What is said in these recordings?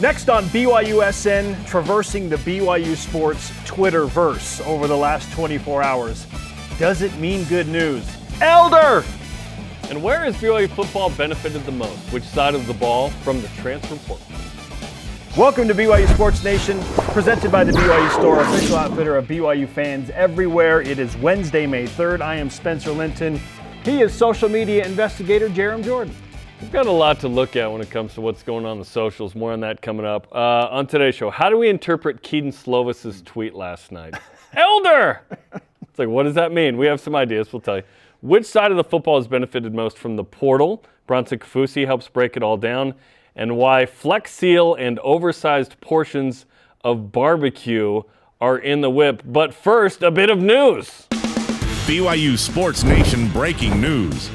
Next on BYUSN, traversing the BYU Sports Twitterverse over the last 24 hours. Does it mean good news? Elder! And where has BYU football benefited the most? Which side of the ball from the transfer portal? Welcome to BYU Sports Nation, presented by the BYU Store, official outfitter of BYU fans everywhere. It is Wednesday, May 3rd. I am Spencer Linton. He is social media investigator Jarom Jordan. We've got a lot to look at when it comes to what's going on in the socials. More on that coming up. Uh, on today's show, how do we interpret Kedon Slovis's tweet last night? Elder! It's like, what does that mean? We have some ideas. We'll tell you. Which side of the football has benefited most from the portal? Bronson Kaufusi helps break it all down. And why Flex Seal and oversized portions of barbecue are in the whip. But first, a bit of news. BYU Sports Nation breaking news.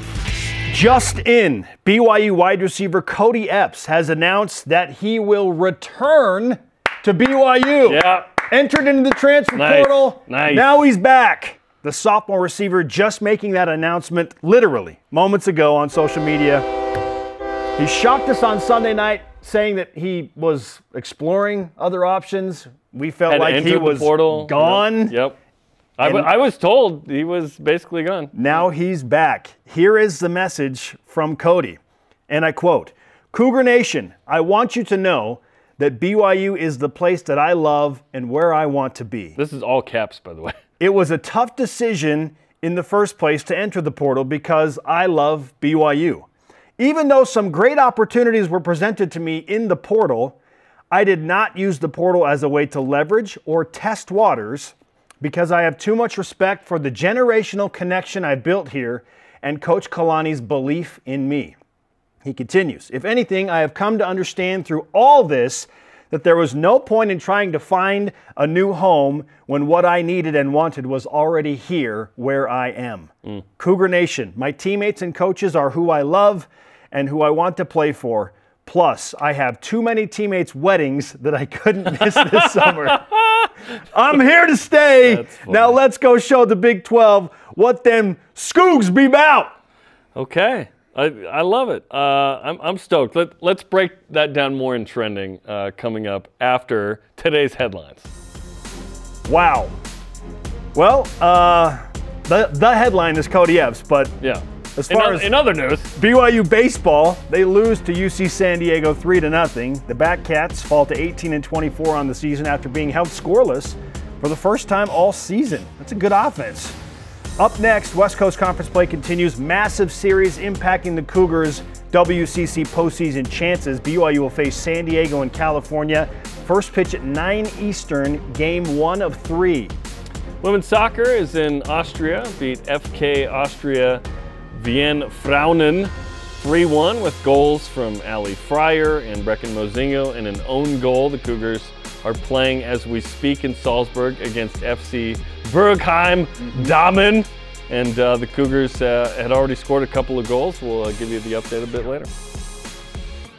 Just in, BYU wide receiver Kody Epps has announced that he will return to BYU. Yeah. Entered into the transfer Nice. portal. Nice. Now he's back. The sophomore receiver just making that announcement literally moments ago on social media. He shocked us on Sunday night saying that he was exploring other options. We felt Had like he was portal. gone. Yep. I, w- I was told he was basically gone. Now he's back. Here is the message from Kody. And I quote Cougar Nation, I want you to know that BYU is the place that I love and where I want to be. This is all caps, by the way. It was a tough decision in the first place to enter the portal because I love BYU. Even though some great opportunities were presented to me in the portal, I did not use the portal as a way to leverage or test waters because I have too much respect for the generational connection I built here and Coach Kalani's belief in me. He continues, if anything, I have come to understand through all this that there was no point in trying to find a new home when what I needed and wanted was already here where I am. Mm. Cougar Nation, my teammates and coaches are who I love and who I want to play for. Plus, I have too many teammates' weddings that I couldn't miss this summer. I'm here to stay. Now let's go show the Big 12 what them Scoogs be about. Okay. I, I love it. Uh, I'm, I'm stoked. Let, let's break that down more in trending uh, coming up after today's headlines. Wow. Well, uh, the, the headline is Kody Epps, but Yeah. As in, far o- as- in other news, BYU baseball, they lose to UC San Diego 3 to nothing. The Batcats fall to 18 and 24 on the season after being held scoreless for the first time all season. That's a good offense. Up next, West Coast Conference play continues. Massive series impacting the Cougars' WCC postseason chances. BYU will face San Diego in California. First pitch at 9 Eastern, game one of three. women's soccer is in Austria, beat FK Austria Wien Frauen 3 1 with goals from Ali Fryer and Brecken Mozingo and an own goal. The Cougars are playing as we speak in Salzburg against FC Bergheim Damen. And uh, the Cougars uh, had already scored a couple of goals. We'll uh, give you the update a bit later.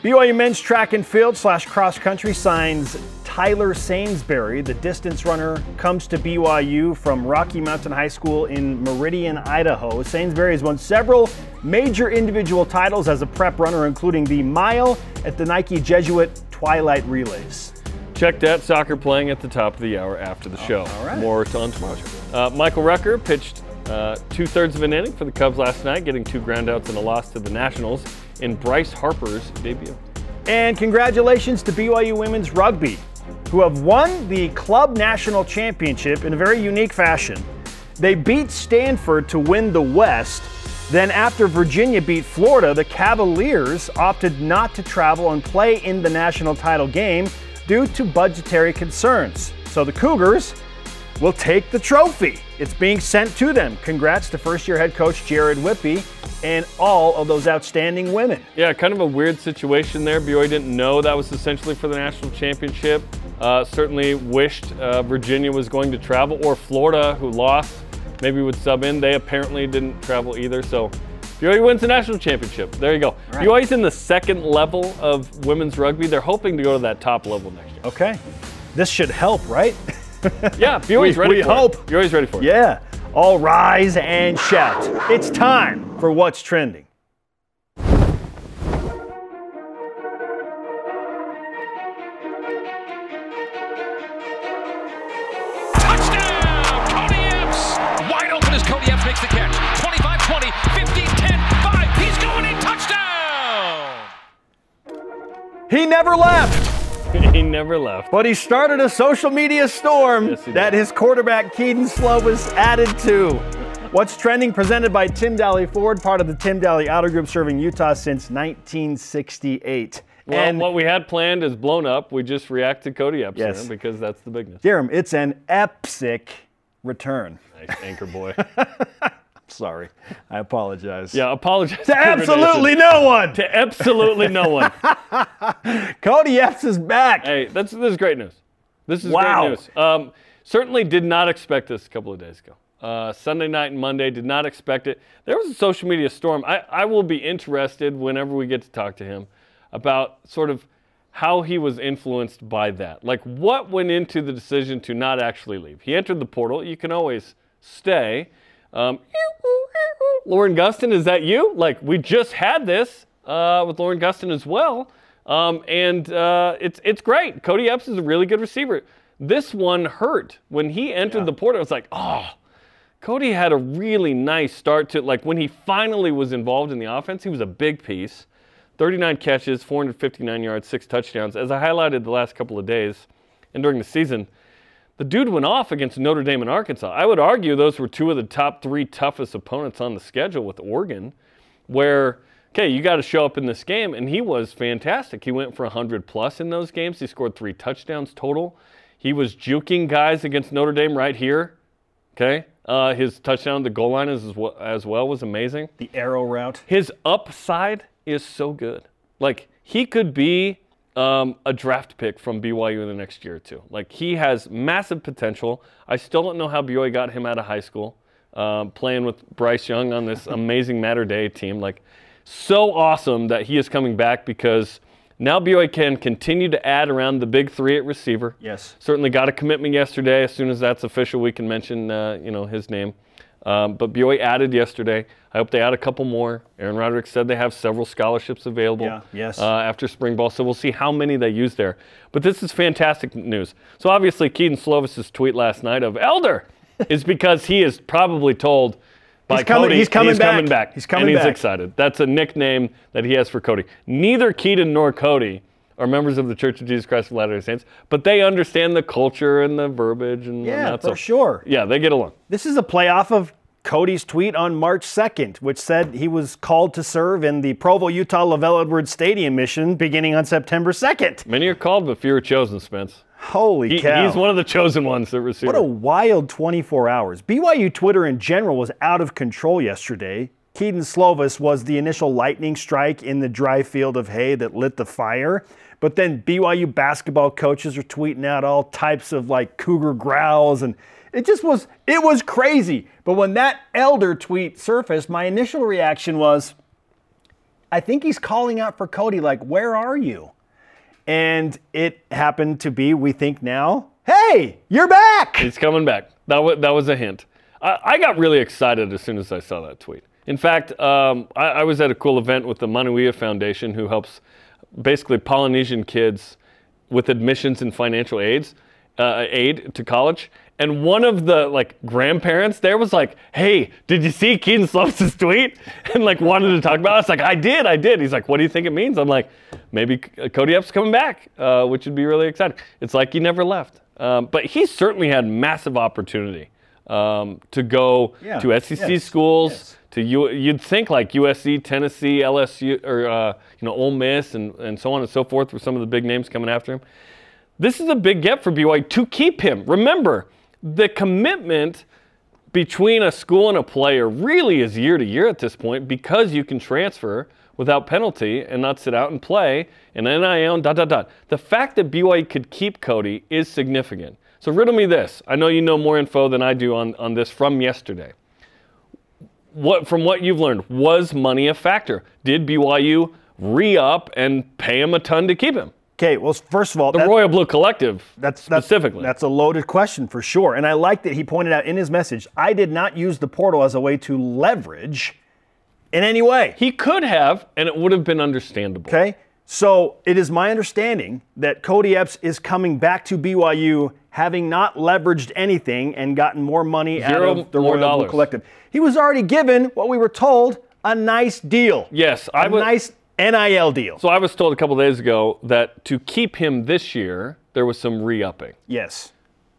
BYU men's track and field slash cross country signs Tyler Sainsbury. The distance runner comes to BYU from Rocky Mountain High School in Meridian, Idaho. Sainsbury has won several major individual titles as a prep runner, including the mile at the Nike Jesuit Twilight Relays. Check that soccer playing at the top of the hour after the show. all right. More on tomorrow's show. Uh, Michael Rucker pitched uh, two thirds of an inning for the Cubs last night, getting two groundouts and a loss to the Nationals in Bryce Harper's debut. And congratulations to BYU women's rugby, who have won the club national championship in a very unique fashion. They beat Stanford to win the West. Then, after Virginia beat Florida, the Cavaliers opted not to travel and play in the national title game due to budgetary concerns. So the Cougars will take the trophy. It's being sent to them. Congrats to first year head coach Jared Whippy and all of those outstanding women. Yeah, kind of a weird situation there. BYU didn't know that was essentially for the national championship. Uh, certainly wished uh, Virginia was going to travel, or Florida, who lost, maybe would sub in. They apparently didn't travel either. So BYU wins the national championship. There you go. right. BYU's in the second level of women's rugby. They're hoping to go to that top level next year. Okay. This should help, right? yeah, you're always we, ready we for hope. It. You're always ready for it. Yeah. All rise and shout. It's time for What's Trending. He never left. he never left. but he started a social media storm Yes, that his quarterback Kedon Slovis added to. What's trending presented by Tim Dahle Ford, part of the Tim Dahle Auto Group serving Utah since 1968. Well, and what we had planned is blown up. We just react to Kody Epps Yes. because that's the big news. Jarom, it's an epic return. Nice anchor boy. Sorry, I apologize. yeah, apologize. To absolutely no one. To absolutely no one. Kody Epps is back. Hey, that's this is great news. This is Wow. great news. Um, certainly did not expect this a couple of days ago. Uh, Sunday night and Monday did not expect it. There was a social media storm. I, I will be interested whenever we get to talk to him about sort of how he was influenced by that. Like what went into the decision to not actually leave. He entered the portal. You can always stay. Um, Lauren Gustin, is that you? Like we just had this uh, with Lauren Gustin as well, um, and uh, it's it's great. Kody Epps is a really good receiver. This one hurt when he entered the portal. It was like, oh, Kody had a really nice start to like when he finally was involved in the offense. He was a big piece. 39 catches, 459 yards, six touchdowns. As I highlighted the last couple of days and during the season, the dude went off against Notre Dame and Arkansas. I would argue those were two of the top three toughest opponents on the schedule with Oregon, where, okay, you got to show up in this game, and he was fantastic. He went for 100 plus in those games. He scored three touchdowns total. He was juking guys against Notre Dame right here, okay? Uh, his touchdown at the goal line as well, as well was amazing The arrow route. his upside is so good. Like he could be um, a draft pick from BYU in the next year or two. Like he has massive potential. I still don't know how BYU got him out of high school, um, playing with Bryce Young on this amazing Mater Dei team. Like so awesome that he is coming back because now BYU can continue to add around the big three at receiver. Yes. Certainly got a commitment yesterday. As soon as that's official, we can mention uh, you know his name. Um, but BYU added yesterday. I hope they add a couple more. Aaron Roderick said they have several scholarships available Yeah, yes. uh, after spring ball, so we'll see how many they use there. But this is fantastic news. So obviously, Kedon Slovis's tweet last night of Elder is because he is probably told by He's coming- Kody he's coming he's coming back. back. He's coming and he's excited. That's a nickname that he has for Kody. Neither Kedon nor Kody are members of the Church of Jesus Christ of Latter-day Saints, but they understand the culture and the verbiage and Yeah, for sure. Yeah, they get along. This is a playoff of Kody's tweet on March 2nd, which said he was called to serve in the Provo, Utah LaVell Edwards Stadium mission beginning on September 2nd. Many are called, but few are chosen, Spence. Holy He, cow. he's one of the chosen ones at receiver. What a wild 24 hours. BYU Twitter in general was out of control yesterday. Kedon Slovis was the initial lightning strike in the dry field of hay that lit the fire. But then BYU basketball coaches are tweeting out all types of like cougar growls and it just was it was crazy. But when that elder tweet surfaced, my initial reaction was I think he's calling out for Kody like where are you? And it happened to be we think now, hey, you're back. He's coming back. That was, that was a hint. I, I got really excited as soon as I saw that tweet. In fact, um, I, I was at a cool event with the Manuia Foundation, who helps basically Polynesian kids with admissions and financial aids, uh, aid to college. And one of the like grandparents there was like, "Hey, did you see Kedon Slovis' tweet?" And like wanted to talk about. it. I was like, "I did, I did." He's like, "What do you think it means?" I'm like, "Maybe Kody Epps coming back, uh, which would be really exciting." It's like he never left, um, but he certainly had massive opportunity um, to go Yeah, to SEC yes, schools. yes. To U, you'd think like USC, Tennessee, LSU, or uh, you know Ole Miss, and, and so on and so forth, with some of the big names coming after him. This is a big get for BYU to keep him. Remember, the commitment between a school and a player really is year to year at this point because you can transfer without penalty and not sit out and play and NIL and dot dot dot. The fact that BYU could keep Kody is significant. So riddle me this. I know you know more info than I do on, on this from yesterday. What from what you've learned, was money a factor? Did BYU re-up and pay him a ton to keep him? Okay, well, first of all, The that- Royal Blue Collective that's, that's specifically. That's a loaded question for sure. And I like that he pointed out in his message, I did not use the portal as a way to leverage in any way. He could have, and it would have been understandable. Okay? So it is my understanding that Kody Epps is coming back to BYU having not leveraged anything and gotten more money Zero out of the Royal Blue. Collective. He was already given what we were told a nice deal. Yes, a I was. nice NIL deal. So I was told a couple days ago that to keep him this year, there was some re-upping. yes.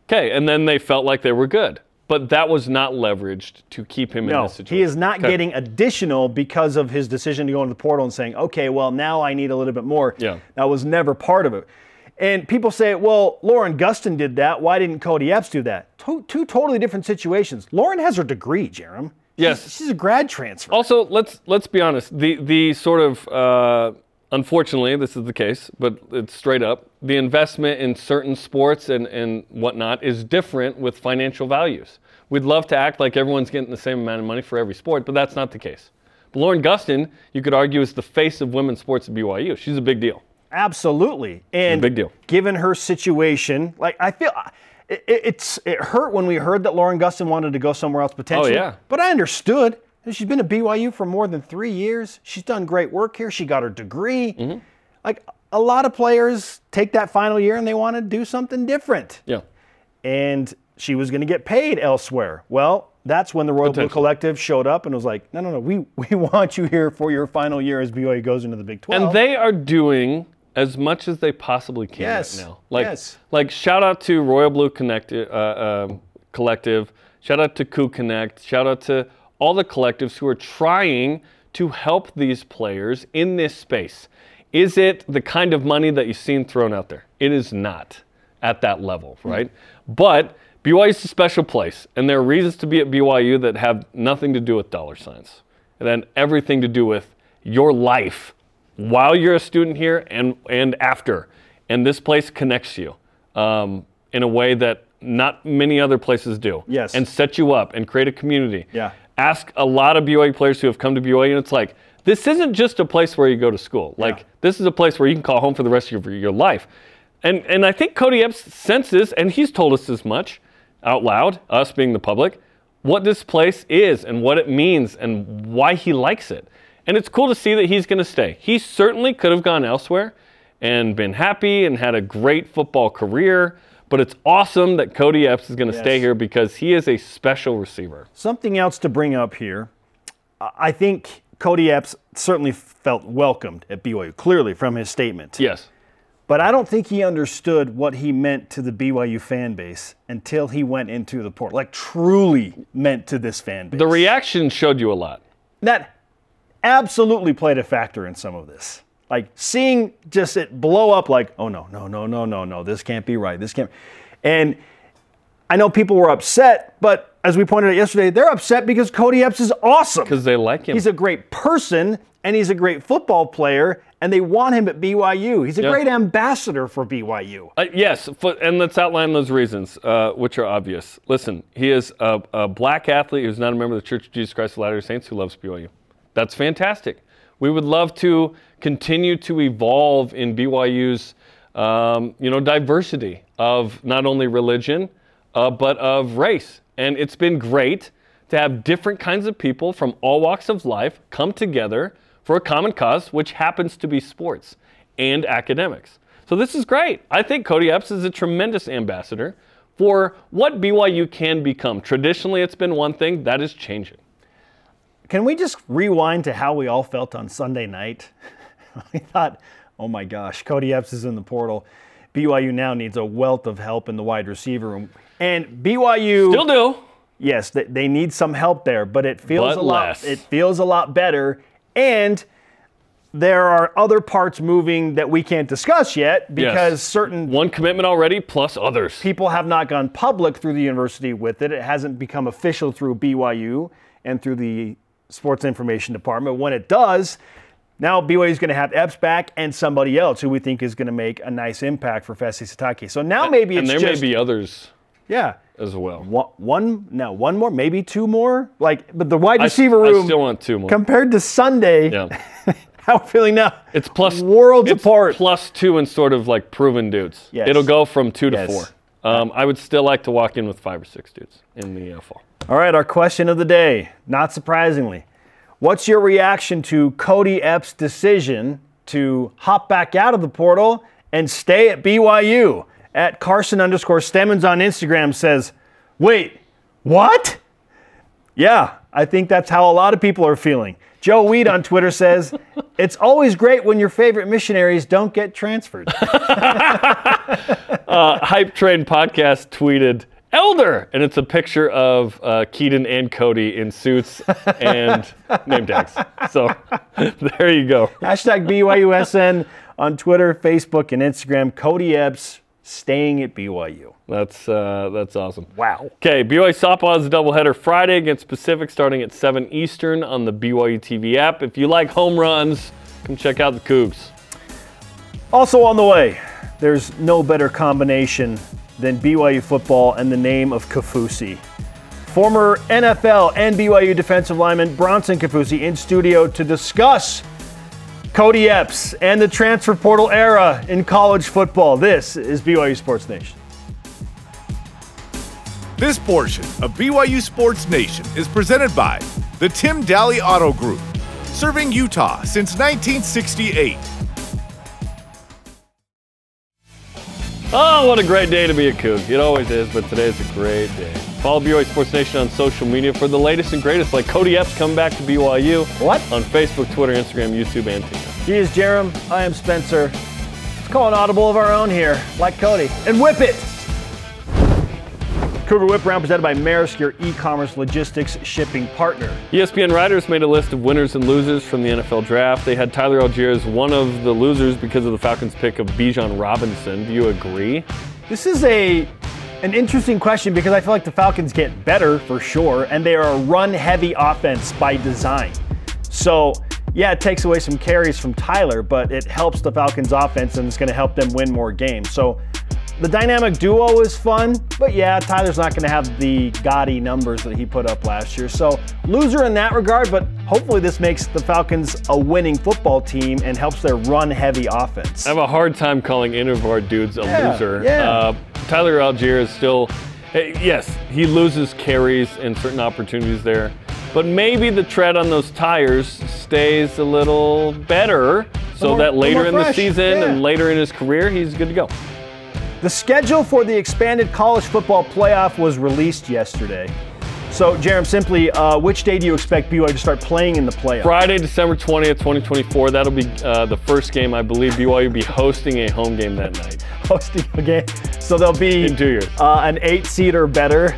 Okay, and then they felt like they were good, but that was not leveraged to keep him in No, this situation. he is not Okay. getting additional because of his decision to go into the portal and saying, okay, well, now I need a little bit more. Yeah. That was never part of it. And people say, well, Lauren Gustin did that. Why didn't Kody Epps do that? Two, two totally different situations. Lauren has her degree, Jarom. Yes. She's, she's a grad transfer. Also, let's let's be honest. The the sort of uh, unfortunately, this is the case, but it's straight up. The investment in certain sports and and whatnot is different with financial values. We'd love to act like everyone's getting the same amount of money for every sport, but that's not the case. But Lauren Gustin, you could argue, is the face of women's sports at BYU. She's a big deal. Absolutely. And big deal. given her situation, like I feel it, it- it's it hurt when we heard that Lauren Gustin wanted to go somewhere else potentially. Oh, yeah. But I understood. She's been at BYU for more than three years. She's done great work here. She got her degree. Mm-hmm. Like a lot of players take that final year and they want to do something different. Yeah. And she was going to get paid elsewhere. Well, that's when the Royal Blue Collective showed up and was like, no, no, no, we, we want you here for your final year as BYU goes into the Big 12. And they are doing as much as they possibly can Yes, right now. Like, yes. like shout out to Royal Blue Connect, uh, um Collective. Shout out to Coup Connect. Shout out to all the collectives who are trying to help these players in this space. Is it the kind of money that you've seen thrown out there? It is not at that level, right? But BYU is a special place, and there are reasons to be at BYU that have nothing to do with dollar signs, and then everything to do with your life while you're a student here and and after. And this place connects you um, in a way that not many other places do. Yes. And set you up and create a community. Yeah. Ask a lot of BYU players who have come to BYU, and it's like this isn't just a place where you go to school. Like Yeah. this is a place where you can call home for the rest of your, your life. And and I think Kody Epps senses, and he's told us as much out loud, us being the public, what this place is and what it means and why he likes it. And it's cool to see that he's going to stay. He certainly could have gone elsewhere and been happy and had a great football career, but it's awesome that Kody Epps is going to stay here because he is a special receiver. Something else to bring up here. I I think Kody Epps certainly felt welcomed at BYU, clearly from his statement. Yes. But I don't think he understood what he meant to the BYU fan base until he went into the portal. Like truly meant to this fan base. The reaction showed you a lot. that absolutely played a factor in some of this. Like seeing just it blow up like, oh no, no, no, no, no, no, this can't be right. This can't. And I know people were upset, but as we pointed out yesterday, they're upset because Kody Epps is awesome. Because they like him. He's a great person and he's a great football player, and they want him at BYU. He's a Yeah. great ambassador for BYU. Uh, yes, and let's outline those reasons, uh, which are obvious. Listen, he is a, a black athlete who's not a member of the Church of Jesus Christ of Latter-day Saints who loves BYU. That's fantastic. We would love to continue to evolve in BYU's, um, you know, diversity of not only religion, uh, but of race. And it's been great to have different kinds of people from all walks of life come together for a common cause, which happens to be sports and academics. So this is great. I think Kody Epps is a tremendous ambassador for what BYU can become. Traditionally, it's been one thing that is changing. Can we just rewind to how we all felt on Sunday night? we thought, oh my gosh, Kody Epps is in the portal. BYU now needs a wealth of help in the wide receiver room. And BYU Still do. yes, they, they need some help there, but it feels But a lot it feels a lot better. And there are other parts moving that we can't discuss yet because Yes. certain One commitment already, plus others. people have not gone public through the university with it. It hasn't become official through BYU and through the sports information department. When it does, now BYU is going to have Epps back and somebody else who we think is going to make a nice impact for Fesi Sitake. So now maybe and it's and there just may be others yeah. as well. One, one now one more, maybe two more. Like, but the wide I, receiver I room still want two more. compared to Sunday, yeah. how feeling now? It's plus worlds it's apart. Plus two and sort of like proven dudes. Yes. It'll go from two to Yes. four. Um, I would still like to walk in with five or six dudes in the uh, fall. All right, our question of the day, not surprisingly. What's your reaction to Kody Epps' decision to hop back out of the portal and stay at BYU? at Carson underscore Stemmons on Instagram says, Wait, what? Yeah, I think that's how a lot of people are feeling. Joe Weed on Twitter says, It's always great when your favorite missionaries don't get transferred. Uh, Hype Train Podcast tweeted, Elder! And it's a picture of uh, Kedon and Kody in suits and name tags. So there you go. Hashtag BYUSN on Twitter, Facebook, and Instagram. Kody Epps staying at BYU. That's uh, that's awesome. Wow. Okay, BYU softball has a doubleheader Friday against Pacific starting at 7 Eastern on the BYU TV app. If you like home runs, come check out the Cougs. Also on the way, there's no better combination than BYU football and the name of Kaufusi. Former NFL and BYU defensive lineman Bronson Kaufusi in studio to discuss Kody Epps and the transfer portal era in college football. This is BYU Sports Nation. This portion of BYU Sports Nation is presented by the Tim Dahle Auto Group, serving Utah since 1968. Oh, what a great day to be a Coug. It always is, but today's a great day. Follow BYU Sports Nation on social media for the latest and greatest, like Kody Epps coming back to BYU. What? On Facebook, Twitter, Instagram, YouTube, and TikTok. He is Jarom. I am Spencer. Let's call an audible of our own here, like Kody, and whip it. Cougar Whip Round presented by Maersk, your e-commerce logistics shipping partner. ESPN writers made a list of winners and losers from the NFL draft. They had Tyler Allgeier as one of the losers because of the Falcons' pick of Bijan Robinson. Do you agree? This is a an interesting question because I feel like the Falcons get better for sure, and they are a run-heavy offense by design. So yeah, it takes away some carries from Tyler, but it helps the Falcons offense and it's going to help them win more games. So the dynamic duo is fun, but yeah, Tyler's not going to have the gaudy numbers that he put up last year. So loser in that regard, but hopefully this makes the Falcons a winning football team and helps their run-heavy offense. I have a hard time calling any of our dudes a Yeah, loser. yeah. Uh, Tyler Allgeier is still, yes, he loses carries and certain opportunities there, but maybe the tread on those tires stays a little better so more- that later in the season yeah. and later in his career, he's good to go. The schedule for the expanded college football playoff was released yesterday. So, Jarom, simply, uh, which day do you expect BYU to start playing in the playoff? Friday, December 20th, 2024, that'll be uh, the first game I believe BYU will be hosting a home game that night. Hosting a game. So there'll be In two years. Uh, an eight seed or better.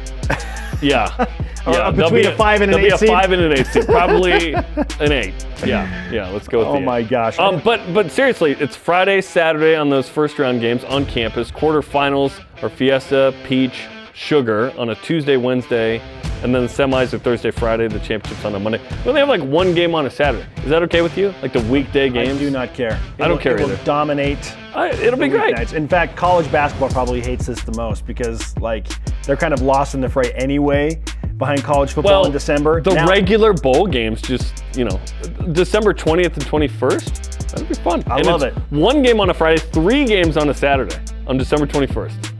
Yeah. Yeah, between be a five and an there'll eight be a five and an eight seed. Probably an eight. Yeah, yeah. Let's go with Oh the eight. my gosh. Um, but but seriously, it's Friday, Saturday on those first round games on campus. Quarterfinals are Fiesta, Peach, Sugar on a Tuesday, Wednesday, and then the semis are Thursday, Friday. The championships on a Monday. We only have like one game on a Saturday. Is that okay with you? Like the weekday I do not care. It I don't will- care it will either. dominate. I, it'll be great. weeknights. In fact, college basketball probably hates this the most because like they're kind of lost in the fray anyway behind college football in December. The Now- regular bowl games, just you know, December 20th and 21st. That'd be fun. I And love it. One game on a Friday, three games on a Saturday on December 21st.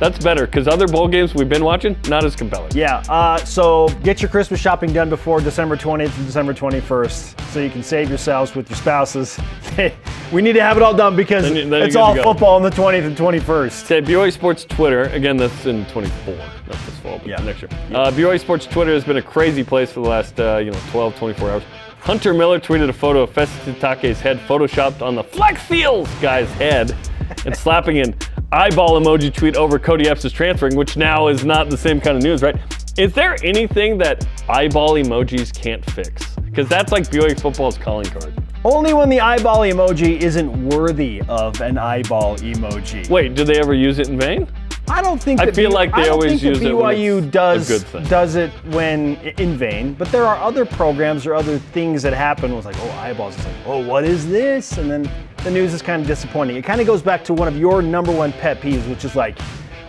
That's better because other bowl games we've been watching not as compelling. Yeah, uh, so get your Christmas shopping done before December 20th and December 21st so you can save yourselves with your spouses. we need to have it all done because Then you- then it's all football on the 20th and 21st. Okay, BYU Sports Twitter, again, that's in 24, not this fall, but Yeah. next year. Uh, BYU Sports Twitter has been a crazy place for the last, uh, you know, 12, 24 hours. Hunter Miller tweeted a photo of Fesi Sitake's head photoshopped on the Flex Seals guy's head and slapping an eyeball emoji tweet over Kody Epps is transferring, which now is not the same kind of news, right? Is there anything that eyeball emojis can't fix? Because that's like BYU football's calling card. Only when the eyeball emoji isn't worthy of an eyeball emoji. Wait, do they ever use it in vain? I don't think I feel like they always use it when BYU does does it when in vain, but there are other programs or other things that happen. Was like, oh, eyeballs. It's like, oh, what is this? And then the news is kind of disappointing. It kind of goes back to one of your number one pet peeves, which is like,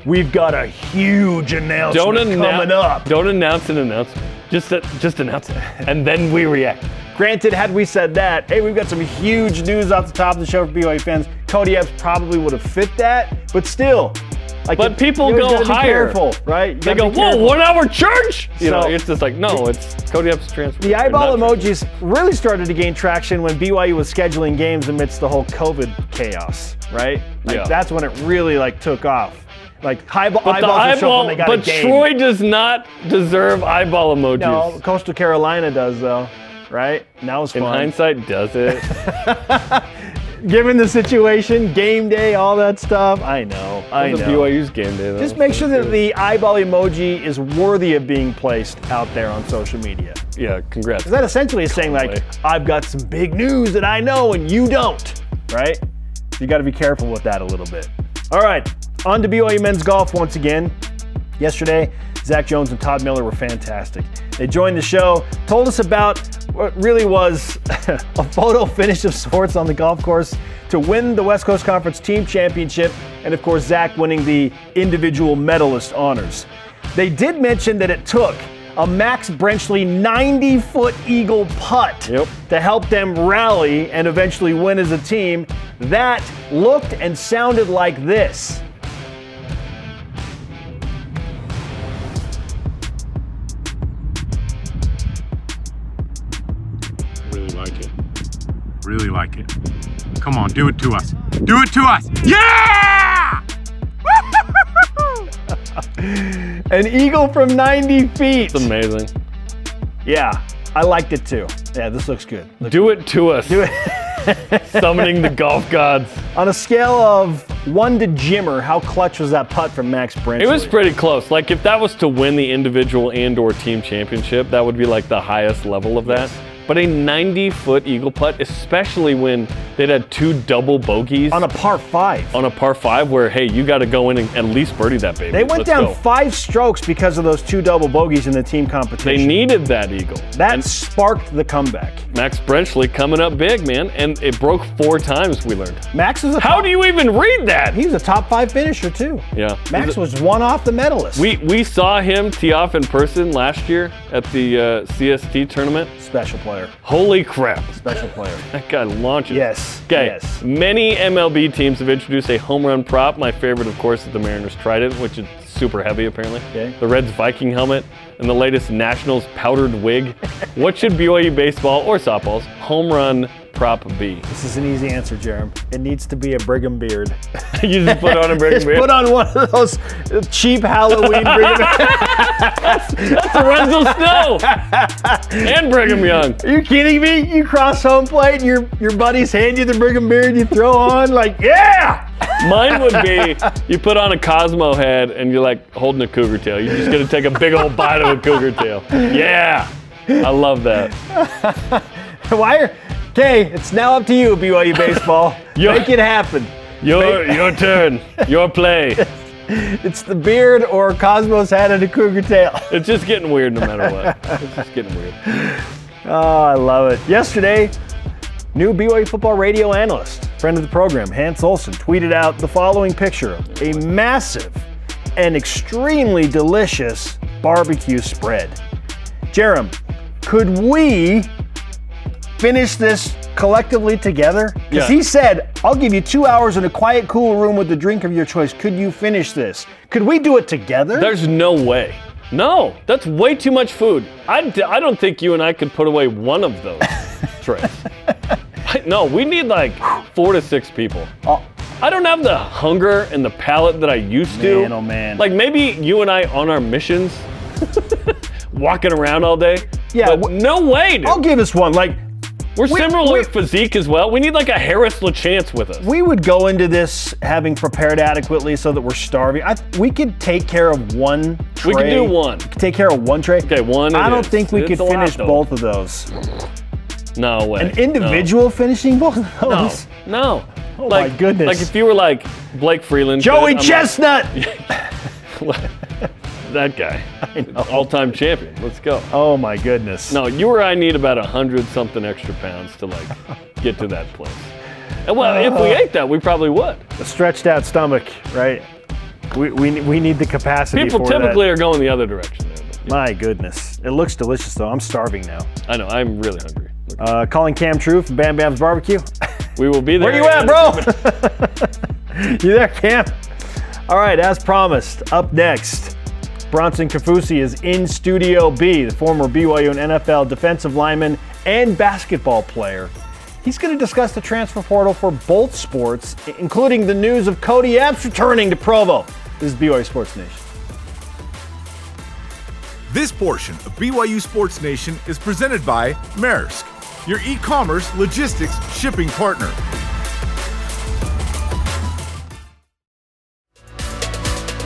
we've got a huge announcement Don't coming announce. up. Don't announce an announcement. Just just announce it, and then we react. Granted, had we said that, hey, we've got some huge news off the top of the show for BYU fans. Kody Epps probably would have fit that, but still, Like But it- people you always go higher. Careful, right? You They go, whoa, one hour church? You know, it's just like, no, it's Kody Epps transfer. The eyeball emojis really started to gain traction when BYU was scheduling games amidst the whole COVID chaos, right? Like Yeah. that's when it really like took off. Like eyeball, But eyeballs would show up eyeball, when they got but a game. Troy does not deserve eyeball emojis. no, Coastal Carolina does though, right? And that was In hindsight, does it? Given the situation, game day, all that stuff. I know, I know. BYU's game day, though. Just make sure that the eyeball emoji is worthy of being placed out there on social media. Yeah, congrats. That essentially is saying like, I've got some big news that I know and you don't, right? You got to be careful with that a little bit. All right, on to BYU men's golf once again. Yesterday, Zach Jones and Todd Miller were fantastic. They joined the show, told us about what really was a photo finish of sorts on the golf course to win the West Coast Conference Team Championship, and of course, Zach winning the individual medalist honors. They did mention that it took a Max Brenchley 90 foot eagle putt Yep. to help them rally and eventually win as a team. That looked and sounded like this. Really like it. Come on, do it to us. Do it to us. Yeah! An eagle from 90 feet. It's amazing. Yeah, I liked it too. Yeah, this looks good. Do it to us. Do it. Summoning the golf gods. On a scale of one to Jimmer, how clutch was that putt from Max Brenchley? It was pretty close. Like if that was to win the individual and/or team championship, that would be like the highest level of that. But a 90-foot eagle putt, especially when they'd had two double bogeys on a par five. on a par five, where hey, you got to go in and at least birdie that baby. They went Let's down go. five strokes because of those two double bogeys in the team competition. They needed that eagle. that And sparked the comeback. Max Brenchley coming up big, man, and it broke four times. We learned. Max was a How top, do you even read that? He's a top five finisher too. Yeah. Max was one off the medalist. We we saw him tee off in person last year at the uh, CST tournament. special player. Holy crap! Special player. That guy launches. Yes, Okay. yes. Many MLB teams have introduced a home run prop. My favorite, of course, is the Mariners Trident, which is super heavy apparently. Okay. The Reds Viking helmet and the latest Nationals powdered wig. what should BYU baseball or softball's home run prop be? This is an easy answer, Jarom. It needs to be a Brigham beard. you just put on a Brigham Just beard. put on one of those cheap Halloween Brigham beards. That's Lorenzo Snow and Brigham Young. Are you kidding me? You cross home plate and your, your buddies hand you the Brigham beard you throw on, like, yeah! Mine would be you put on a Cosmo head and you're like holding a cougar tail. You're just gonna take a big old bite of a cougar tail. Yeah, I love that. Why are. Okay, it's now up to you, BYU baseball. Yo- Make it happen. Your your turn, your play. It's the beard or Cosmos hat and a cougar tail. It's just getting weird no matter what. It's just getting weird. Oh, I love it. Yesterday, new BYU football radio analyst, friend of the program, Hans Olsen, tweeted out the following picture of a massive and extremely delicious barbecue spread. Jarom, could we finish this collectively together? Because Yeah. he said, I'll give you two hours in a quiet, cool room with the drink of your choice. Could you finish this? Could we do it together? There's no way. No, that's way too much food. I, d- I don't think you and I could put away one of those trays. I- no, we need like four to six people. Oh, I don't have the hunger and the palate that I used to. Man, oh, man. Like maybe you and I on our missions, walking around all day. Yeah, But no way, dude. I'll give us one. Like, We're we- similar we- physique as well. We need like a Harris LaChance with us. we would go into this having prepared adequately so that we're starving. I, we could take care of one tray. We could do one. Take care of one tray. Okay, one I don't is. think we It's could a lot, finish both of those. No way. An individual finishing both of No. those? No. Oh my like, goodness. Like if you were like Blake Freeland. Joey I'm like, Chestnut! that guy. All-time champion. Let's go. oh my goodness. No, you or I need about a hundred something extra pounds to like get to that place. And well, if we ate that, we probably would. A stretched out stomach, right? We, we, we need the capacity People typically that. are going the other direction there. But yeah, My goodness. It looks delicious though. I'm starving now. I know. I'm really hungry. Uh, calling Cam True from Bam Bam's Barbecue. we will be there. Where you at, bro? you there, Cam? All right, as promised, up next, Bronson Kaufusi is in Studio B, the former BYU and NFL defensive lineman and basketball player. He's going to discuss the transfer portal for both sports, including the news of Kody Epps returning to Provo. This is BYU Sports Nation. This portion of BYU Sports Nation is presented by Maersk, your e commerce logistics shipping partner.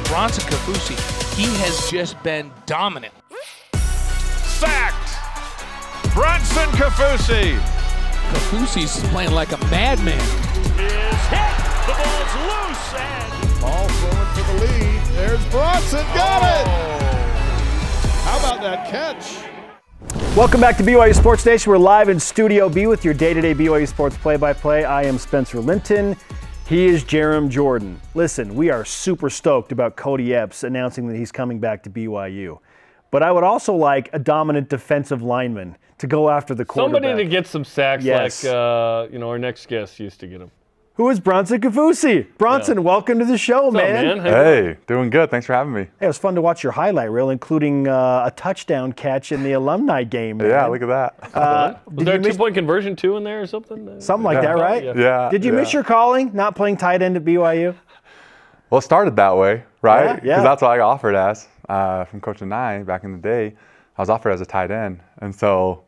Bronson Kaufusi, he has just been dominant. Sacked. Bronson Kaufusi Kaufusi's playing like a madman. is hit. The ball's loose and Ball throwing for the lead. There's Bronson. Got it. Oh. How about that catch? Welcome back to BYU Sports Nation. We're live in Studio B with your day-to-day BYU Sports play-by-play. I am Spencer Linton. He is Jarom Jordan. Listen, we are super stoked about Kody Epps announcing that he's coming back to BYU. But I would also like a dominant defensive lineman to go after the quarterback. Somebody to get some sacks Yes. like uh, you know our next guest used to get them. Who is Bronson Kaufusi? Bronson, welcome to the show, What's up, man. man? How doing? Hey, doing good. Thanks for having me. Hey, it was fun to watch your highlight reel, including uh, a touchdown catch in the alumni game. Man. Yeah, look at that. Uh, Was did there a miss two-point conversion too in there or something? Something like Yeah. that, right? Yeah. yeah. Did you yeah. miss your calling, not playing tight end at BYU? Well, it started that way, right? Yeah, Because yeah. that's what I got offered as uh, from Coach and I back in the day. I was offered as a tight end, and so,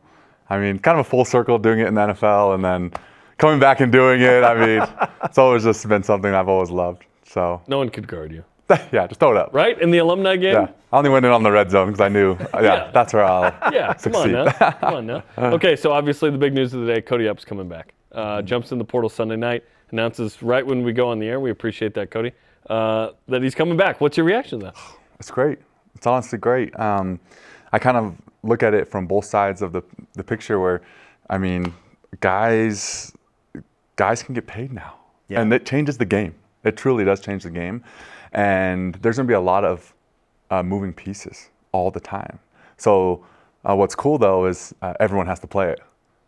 I mean, kind of a full circle doing it in the NFL, and then coming back and doing it. I mean, it's always just been something I've always loved. So, No one could guard you, yeah, just throw it up. right? In the alumni game. Yeah, I only went in on the red zone because I knew, uh, yeah, Yeah. that's where I'll Yeah, come on now. Come on now. Okay, so obviously the big news of the day, Kody Epps coming back. Uh, jumps in the portal Sunday night, announces right when we go on the air. We appreciate that, Kody. Uh, that he's coming back. What's your reaction to that? It's great. It's honestly great. Um, I kind of look at it from both sides of the, the picture where, I mean, guys guys can get paid now. Yeah. And it changes the game. It truly does change the game. And there's going to be a lot of uh, moving pieces all the time. So uh, what's cool though is uh, everyone has to play it.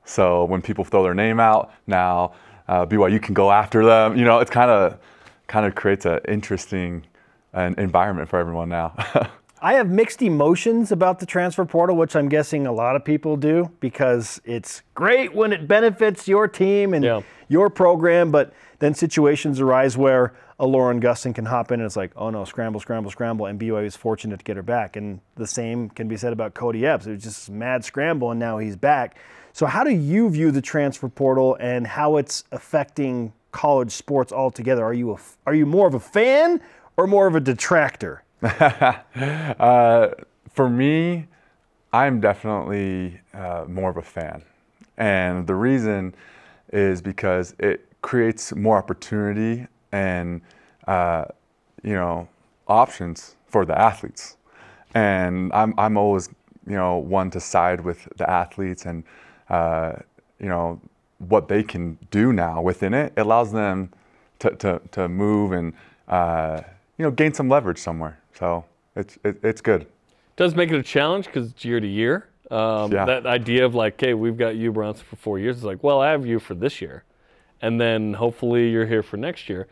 So when people throw their name out now, uh, BYU can go after them. You know, it's kind of kind of creates an interesting uh, environment for everyone now. I have mixed emotions about the transfer portal, which I'm guessing a lot of people do because it's great when it benefits your team and Yeah. your program, but then situations arise where a Lauren Gustin can hop in and it's like, oh no, scramble, scramble, scramble, and BYU is fortunate to get her back. And the same can be said about Kody Epps. It was just a mad scramble, and now he's back. So, how do you view the transfer portal and how it's affecting college sports altogether? Are you a, are you more of a fan or more of a detractor? Uh, for me, I'm definitely uh, more of a fan. And the reason is because it creates more opportunity and, uh, you know, options for the athletes. And I'm, I'm always, you know, one to side with the athletes and, uh, you know, what they can do now within it. It allows them to, to, to move and, uh, you know, gain some leverage somewhere. So it's, it, it's good. does make it a challenge because it's year to year. Um, Yeah. That idea of like, hey, we've got you, Bronson, for four years. It's like, well, I have you for this year, and then hopefully you're here for next year.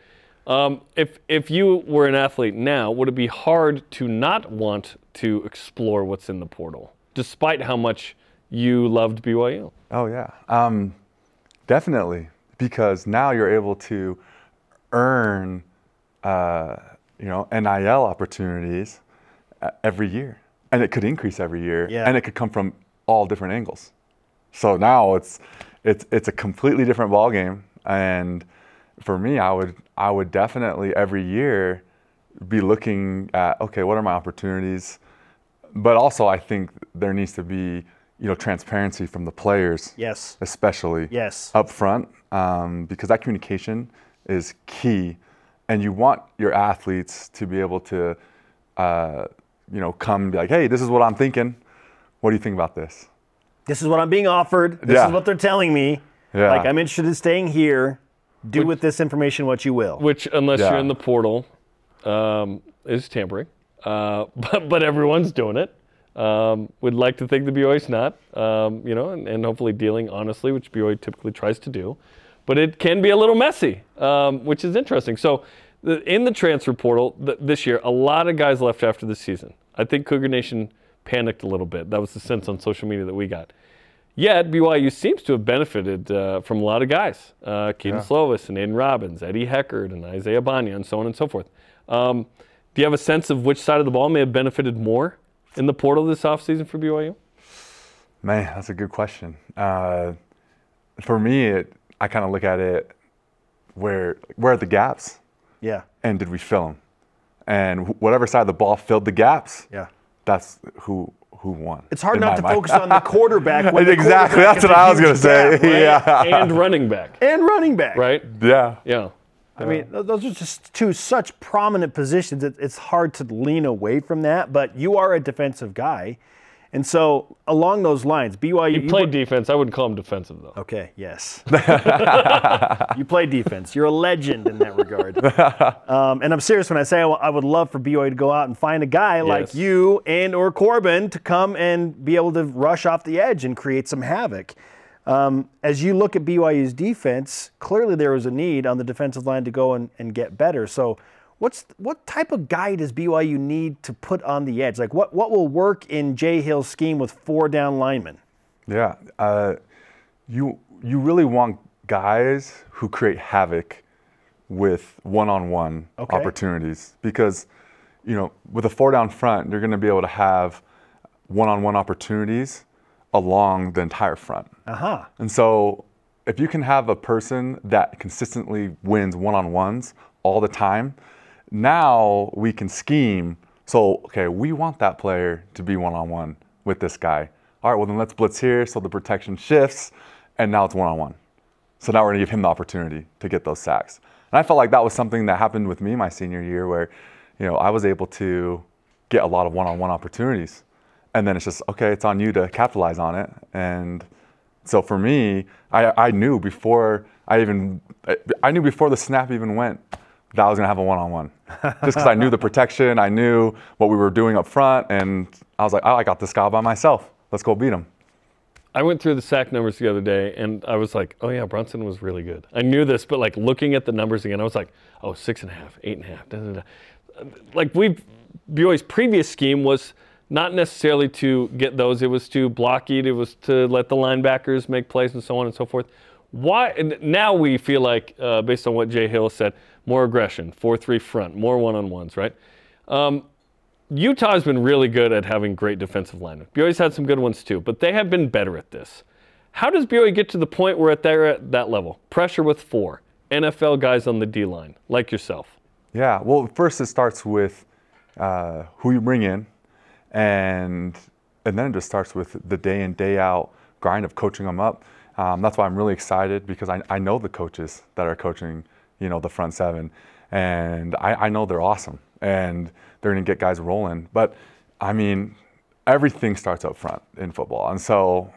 Um, if if you were an athlete now, would it be hard to not want to explore what's in the portal, despite how much you loved BYU? Oh yeah, um, definitely. Because now you're able to earn, uh, you know, NIL opportunities uh, every year, and it could increase every year, Yeah. and it could come from all different angles. So now it's it's it's a completely different ballgame, and for me, I would I would definitely every year be looking at okay, what are my opportunities, but also I think there needs to be you know transparency from the players Yes. especially Yes. up front um, because that communication is key and you want your athletes to be able to uh, you know come and be like hey this is what i'm thinking what do you think about this This is what I'm being offered. This Yeah. is what they're telling me. Yeah. Like I'm interested in staying here. Do with this information what you will. Which, unless you're in the portal, um, is tampering. Uh, but, but everyone's doing it. Um, would like to think the BYU's not, um, you know, and, and hopefully dealing honestly, which BYU typically tries to do. But it can be a little messy, um, which is interesting. So the- in the transfer portal th- this year, a lot of guys left after the season. I think Cougar Nation panicked a little bit. That was the sense on social media that we got. Yet BYU seems to have benefited uh, from a lot of guys: uh, Kedon Slovis and Aidan Robbins, Eddie Heckard, and Isaiah Bagnah, and so on and so forth. Um, do you have a sense of which side of the ball may have benefited more in the portal this offseason for BYU? Man, that's a good question. Uh, for me, it, I kind of look at it where where are the gaps, Yeah. and did we fill them? And wh- whatever side of the ball filled the gaps, Yeah. that's who who won. It's hard not to mind. focus on the quarterback. When the exactly. quarterback That's what I was gonna say. gap, right? Yeah. and running back, And running back. right? Yeah. Yeah. I mean, those are just two such prominent positions. It, it's hard to lean away from that, but you are a defensive guy. And so, along those lines, BYU. You put- defense. I wouldn't call him defensive though. Okay, yes. you play defense. You're a legend in that regard. Um, and I'm serious when I say I w- I would love for BYU to go out and find a guy like you and or Corbin to come and be able to rush off the edge and create some havoc. Um, as you look at BYU's defense, clearly there was a need on the defensive line to go and, and get better. So, what's what type of guy does BYU need to put on the edge? Like, what what will work in Jay Hill's scheme with four down linemen? Yeah, uh, you you really want guys who create havoc with one-on-one Okay. opportunities because you know with a four down front, you're going to be able to have one-on-one opportunities along the entire front. Uh huh. And so if you can have a person that consistently wins one-on-ones all the time, now we can scheme. So, okay, we want that player to be one-on-one with this guy. All right, well then let's blitz here so the protection shifts and now it's one-on-one. So now we're gonna give him the opportunity to get those sacks. And I felt like that was something that happened with me my senior year where, you know, I was able to get a lot of one-on-one opportunities. And then it's just, okay, it's on you to capitalize on it. And so for me, I, I knew before I even, I knew before the snap even went that I was gonna have a one-on-one. Just because I knew the protection, I knew what we were doing up front, and I was like, oh, I got this guy by myself. Let's go beat him. I went through the sack numbers the other day, and I was like, "Oh yeah, Bronson was really good." I knew this, but like looking at the numbers again, I was like, "Oh, six and a half, eight and a half." Da, da, da. Like we, BYU's previous scheme was not necessarily to get those; it was to block it, it was to let the linebackers make plays, and so on and so forth. Why? And now we feel like, uh, based on what Jay Hill said, more aggression, four-three front, more one-on-ones, right? Um, Utah's been really good at having great defensive linemen. BYU's had some good ones too, but they have been better at this. How does BYU get to the point where they're at that level? Pressure with four NFL guys on the D line, like yourself. Yeah, well, first it starts with uh, who you bring in, and and then it just starts with the day in day out grind of coaching them up. Um, that's why I'm really excited because I, I know the coaches that are coaching, you know, the front seven, and I, I know they're awesome and they're going to get guys rolling. But I mean, everything starts up front in football, and so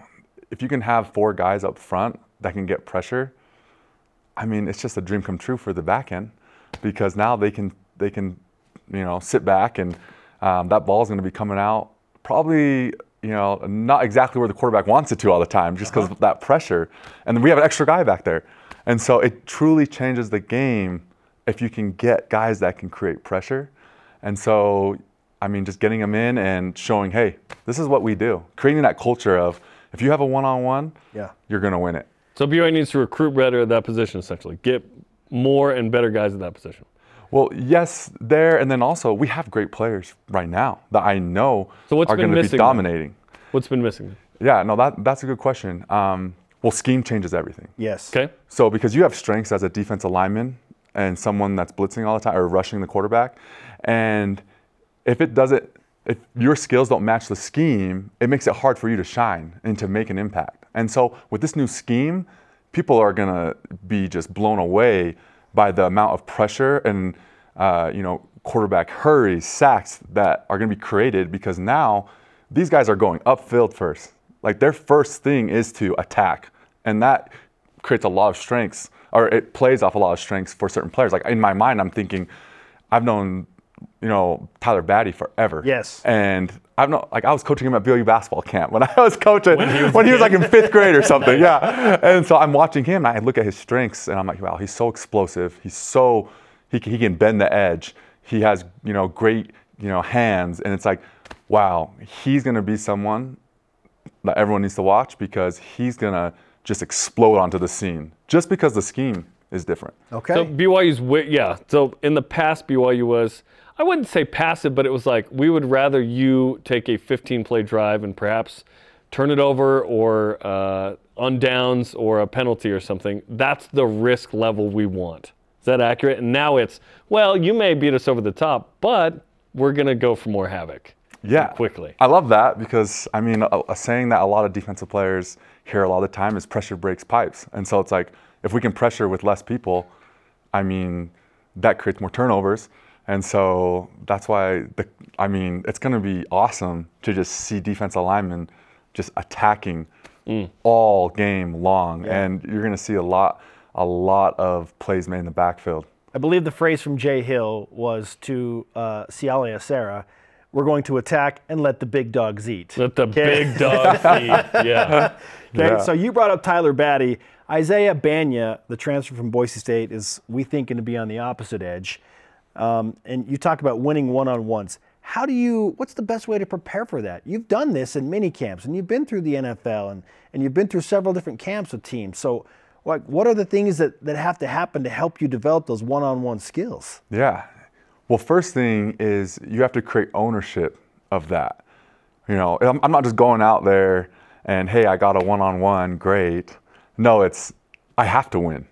if you can have four guys up front that can get pressure, I mean, it's just a dream come true for the back end because now they can they can you know sit back and um, that ball is going to be coming out probably you know not exactly where the quarterback wants it to all the time just because of that pressure. And then we have an extra guy back there and so it truly changes the game if you can get guys that can create pressure and so I mean just getting them in and showing hey this is what we do creating that culture of if you have a one-on-one Yeah. you're going to win it So BYU needs to recruit better at that position, essentially. Get more and better guys at that position. Well, yes, there, and then also we have great players right now that I know So what's are going to be missing then? dominating. What's been missing? Yeah, no, that that's a good question. Um, well, scheme changes everything. Yes. Okay. So because you have strengths as a defensive lineman and someone that's blitzing all the time or rushing the quarterback, and if it doesn't, if your skills don't match the scheme, it makes it hard for you to shine and to make an impact. And so with this new scheme, people are gonna be just blown away by the amount of pressure and uh, you know quarterback hurries, sacks that are gonna be created because now these guys are going upfield first. Like their first thing is to attack, and that creates a lot of strengths, or it plays off a lot of strengths for certain players. Like in my mind, I'm thinking, I've known, you know, Tyler Batty forever. Yes. And I've known, like I was coaching him at BYU basketball camp when I was coaching, when he was, like in fifth grade or something. Yeah. And so I'm watching him, and I look at his strengths, and I'm like, wow, he's so explosive. He's so, He can, he can bend the edge. He has you know great you know hands, and it's like, wow, he's going to be someone that everyone needs to watch because he's going to just explode onto the scene just because the scheme is different. Okay. So BYU's wi- yeah. So in the past, BYU was I wouldn't say passive, but it was like we would rather you take a 15 play drive and perhaps turn it over or uh, on downs or a penalty or something. That's the risk level we want. Is that accurate? And now it's well, you may beat us over the top, but we're gonna go for more havoc. Yeah. quickly. i love that because i mean a, a saying that a lot of defensive players hear a lot of the time is pressure breaks pipes. And so it's like if we can pressure with less people i mean that creates more turnovers. And so that's why the, i mean it's going to be awesome to just see defensive linemen just attacking all game long. And you're going to see a lot a lot of plays made in the backfield. I believe the phrase from Jay Hill was to uh, Cialia Serra, we're going to attack and let the big dogs eat. Let the Okay. big dog eat. Yeah. Okay, Yeah. so you brought up Tyler Batty. Isaiah Bagnah, the transfer from Boise State, is we think going to be on the opposite edge. Um, and you talk about winning one-on-ones. How do you? What's the best way to prepare for that? You've done this in mini camps, and you've been through the NFL, and and you've been through several different camps with teams. So, like, what are the things that that have to happen to help you develop those one-on-one skills? Yeah. Well, first thing is you have to create ownership of that. You know, I'm, I'm not just going out there and, hey, I got a one on one, great. No, it's, I have to win.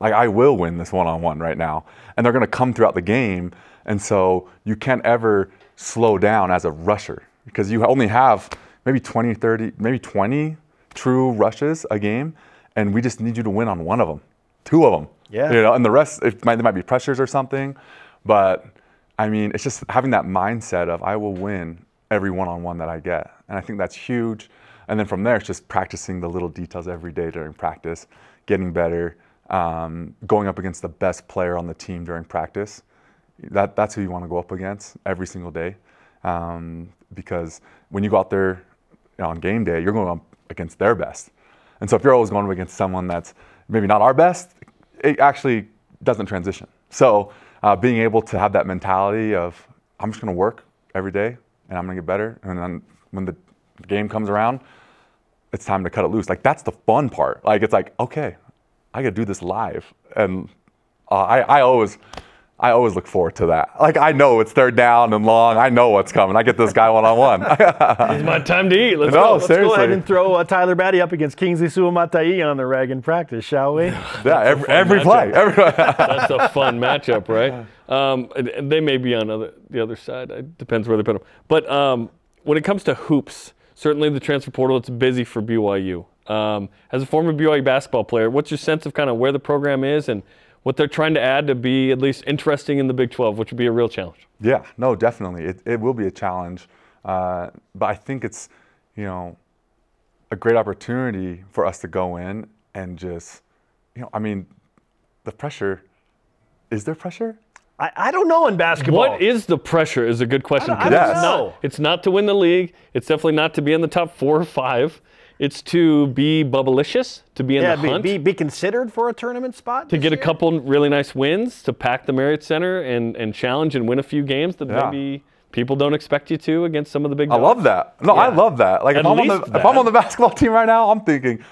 Like, I will win this one on one right now. And they're going to come throughout the game. And so you can't ever slow down as a rusher because you only have maybe 20, 30, maybe 20 true rushes a game. And we just need you to win on one of them, two of them. Yeah. You know, and the rest, it might, there might be pressures or something, but I mean, it's just having that mindset of I will win every one-on-one that I get, and I think that's huge. And then from there, it's just practicing the little details every day during practice, getting better, um, going up against the best player on the team during practice. That, that's who you want to go up against every single day, um, because when you go out there on game day, you're going up against their best. And so if you're always going up against someone that's maybe not our best, it actually doesn't transition. So uh, being able to have that mentality of I'm just going to work every day and I'm going to get better, and then when the game comes around, it's time to cut it loose. Like that's the fun part. Like it's like okay, I got to do this live, and uh, I I always. I always look forward to that. Like I know it's third down and long. I know what's coming. I get this guy one on one. It's my time to eat. Let's No, go. Let's go ahead and throw uh, Tyler Batty up against Kingsley Suamataia on the rag in practice, shall we? Yeah, every, every play. Every, That's a fun matchup, right? Um, and- and they may be on other, the other side. It depends where they put them. But um, when it comes to hoops, certainly the transfer portal, it's busy for BYU. Um, as a former BYU basketball player, what's your sense of kind of where the program is and what they're trying to add to be at least interesting in the Big 12, which would be a real challenge? Yeah, no, definitely. It, it will be a challenge. Uh, but I think it's, you know, a great opportunity for us to go in and just, you know, I mean, the pressure, is there pressure? I, I don't know in basketball. What is the pressure is a good question. I don't- I don't it's, know. not, it's not to win the league. It's definitely not to be in the top four or five. It's to be bubblicious, to be in yeah, the be, hunt. be, be considered for a tournament spot? to get a couple really nice wins, to pack the Marriott Center and, and challenge and win a few games that Yeah. maybe people don't expect you to against some of the big I love that. No, I love that. Like At if I'm on the least if I'm on the basketball team right now, I'm thinking,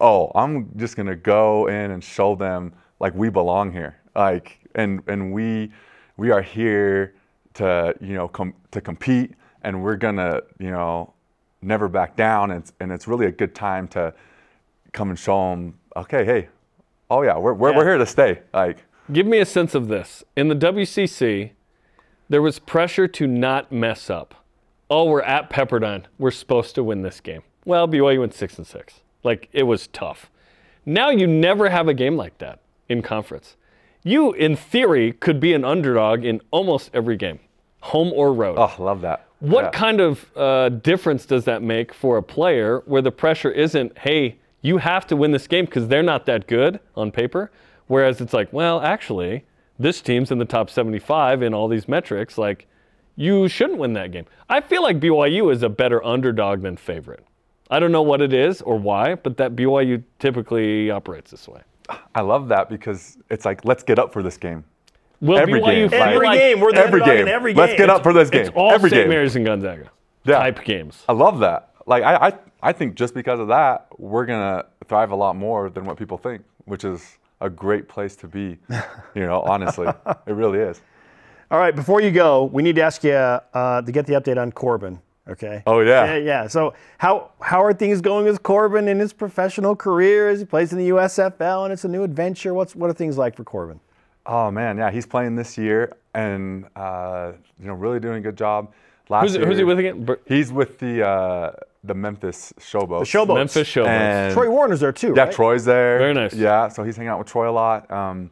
oh, I'm just gonna go in and show them like we belong here. Like and and we we are here to you know com- to compete, and we're gonna you know never back down. And it's, and it's really a good time to come and show them, okay, hey, oh yeah, we're we're, we're here to stay. Like Give me a sense of this. In the WCC, there was pressure to not mess up. Oh, we're at Pepperdine. We're supposed to win this game. Well, BYU went six and six. Like it was tough. Now you never have a game like that in conference. You, in theory, could be an underdog in almost every game, home or road. oh, love that. What Yeah. kind of uh, difference does that make for a player where the pressure isn't, hey, you have to win this game because they're not that good on paper? Whereas it's like, well, actually, this team's in the top 75 in all these metrics. Like, you shouldn't win that game. I feel like BYU is a better underdog than favorite. I don't know what it is or why, but that BYU typically operates this way. I love that because it's like let's get up for this game. Will every BYU game. feel Every like game. We're the every game. every game. Let's get up for this game. It's all every St. game. Mary's and Gonzaga Yeah. type games. I love that. Like I, I, I think just because of that, we're gonna thrive a lot more than what people think, which is a great place to be. You know, honestly, it really is. All right, before you go, we need to ask you uh, to get the update on Corbin. Okay. Oh, yeah. yeah. yeah. So how how are things going with Corbin in his professional career as he plays in the USFL and it's a new adventure? What's what are things like for Corbin? Oh man, yeah, he's playing this year and uh, you know really doing a good job. Last Who's, year, who's he with again? Br- He's with the uh, the Memphis Showboats. The Showboats. Memphis Showboats. And Troy Warner's there too. Yeah, right? Troy's there. Very nice. Yeah, so he's hanging out with Troy a lot. Um,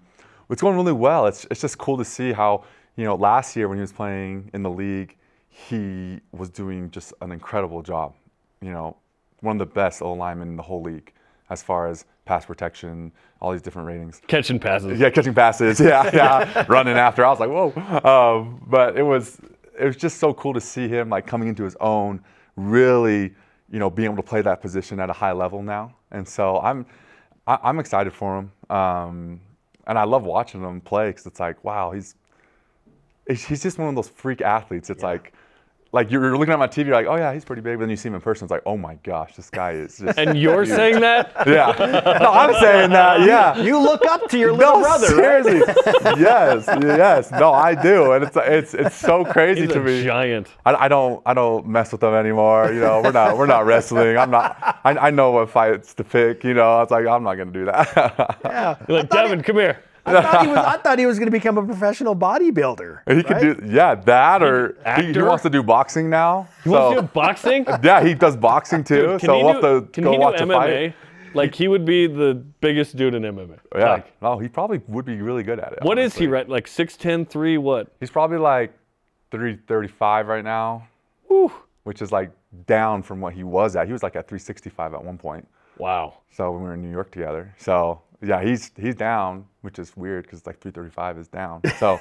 it's going really well. It's it's just cool to see how you know last year when he was playing in the league, he was doing just an incredible job. You know, one of the best O linemen in the whole league as far as pass protection, all these different ratings. Catching passes. Yeah, catching passes. Yeah, yeah, running after. I was like, whoa. Um, but it was it was just so cool to see him like coming into his own, really, you know, being able to play that position at a high level now. And so I'm I, I'm excited for him. Um, and I love watching him play because it's like, wow, he's he's he's just one of those freak athletes. It's like. Like you're you're looking at my TV, you're like, oh yeah, he's pretty big. But then you see him in person, it's like, oh my gosh, this guy is just. And you're saying that? yeah, no, I'm saying that. Yeah, You look up to your little no, brother, right? seriously. yes, yes. No, I do, and it's it's it's so crazy He's to a me. giant. I, I don't I don't mess with them anymore. You know, we're not we're not wrestling. I'm not. I, I know what fights to pick. You know, it's like I'm not gonna do that. Yeah. You're like, Devin, come here. I thought he was. I thought he was going to become a professional bodybuilder. he could do yeah that or he, he wants to do boxing now. He wants to do boxing? yeah, he does boxing too. Can so he we'll do, have to can go he do watch a MMA? fight. Like he would be the biggest dude in MMA. Oh, yeah. Like, no, he probably would be really good at it. what is he right? Like 6'10", 3 what? He's probably like 335 right now, Whew. which is like down from what he was at. He was like at 365 at one point. Wow. So when we were in New York together. So yeah, he's he's down, which is weird because like 335 is down. So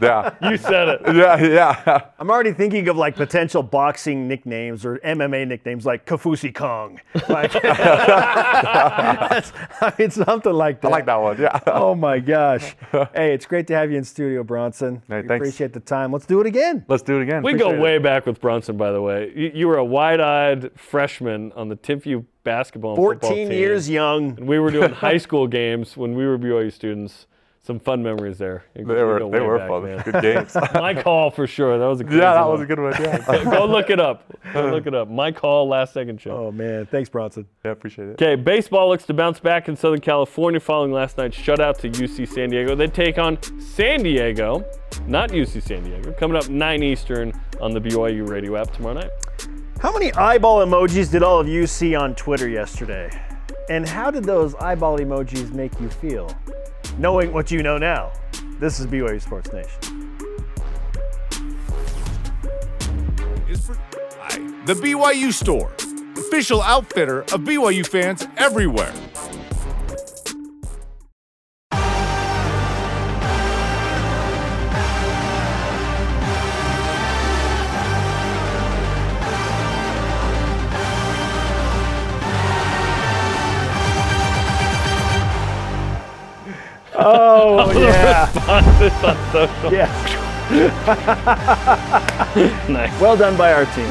yeah, You said it. yeah, yeah. I'm already thinking of like potential boxing nicknames or MMA nicknames like Kaufusi Kong. Like, That's- I mean, something like that. I like that one. Yeah. Oh my gosh. Hey, it's great to have you in studio, Bronson. Hey, We thanks. appreciate the time. Let's do it again. Let's do it again. We go Appreciate it. way back with Bronson, by the way. You, you were a wide-eyed freshman on the Timpview basketball and football 14 team. years young. And we were doing high school games when we were BYU students. Some fun memories there. They go- were go they were back, fun. man. Good games. My call for sure. That was a crazy yeah, that one. was a good one. Yeah. Go look it up. Go look it up. My call, last second show. Oh man, thanks, Bronson. yeah, appreciate it. Okay, baseball looks to bounce back in Southern California following last night's shutout to UC San Diego. They take on San Diego, not UC San Diego, coming up 9 Eastern on the BYU radio app tomorrow night. How many eyeball emojis did all of you see on Twitter yesterday? And how did those eyeball emojis make you feel? Knowing what you know now, this is BYU Sports Nation. the BYU Store, official outfitter of BYU fans everywhere. Oh yeah, Responses on social. yeah. Nice. Well done by our team.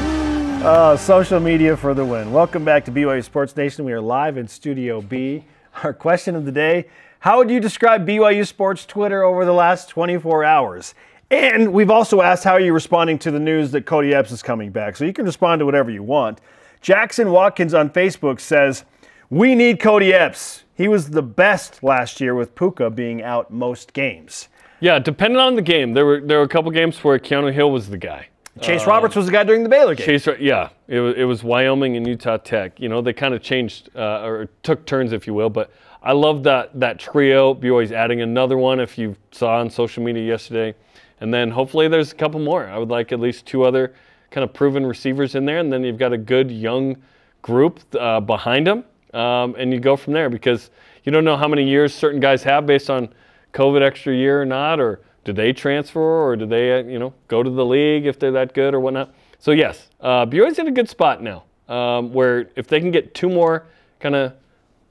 Uh, social media for the win. Welcome back to BYU Sports Nation. We are live in Studio B. Our question of the day How would you describe BYU Sports Twitter over the last 24 hours? And we've also asked how are you responding to the news that Kody Epps is coming back. So you can respond to whatever you want. Jackson Watkins on Facebook says, We need Kody Epps. He was the best last year with Puka being out most games. Yeah, depending on the game, there were there were a couple games where Keanu Hill was the guy. Chase Roberts was the guy during the Baylor game. Chase, yeah, it was, it was Wyoming and Utah Tech. You know, they kind of changed uh, or took turns, if you will. But I love that that trio. BYU's adding another one, if you saw on social media yesterday, and then hopefully there's a couple more. I would like at least two other kind of proven receivers in there, and then you've got a good young group uh, behind them, um, and you go from there because you don't know how many years certain guys have based on COVID extra year or not, or do they transfer, or do they, uh, you know, go to the league if they're that good or whatnot. So yes, uh, BYU's in a good spot now, um, where if they can get two more kind of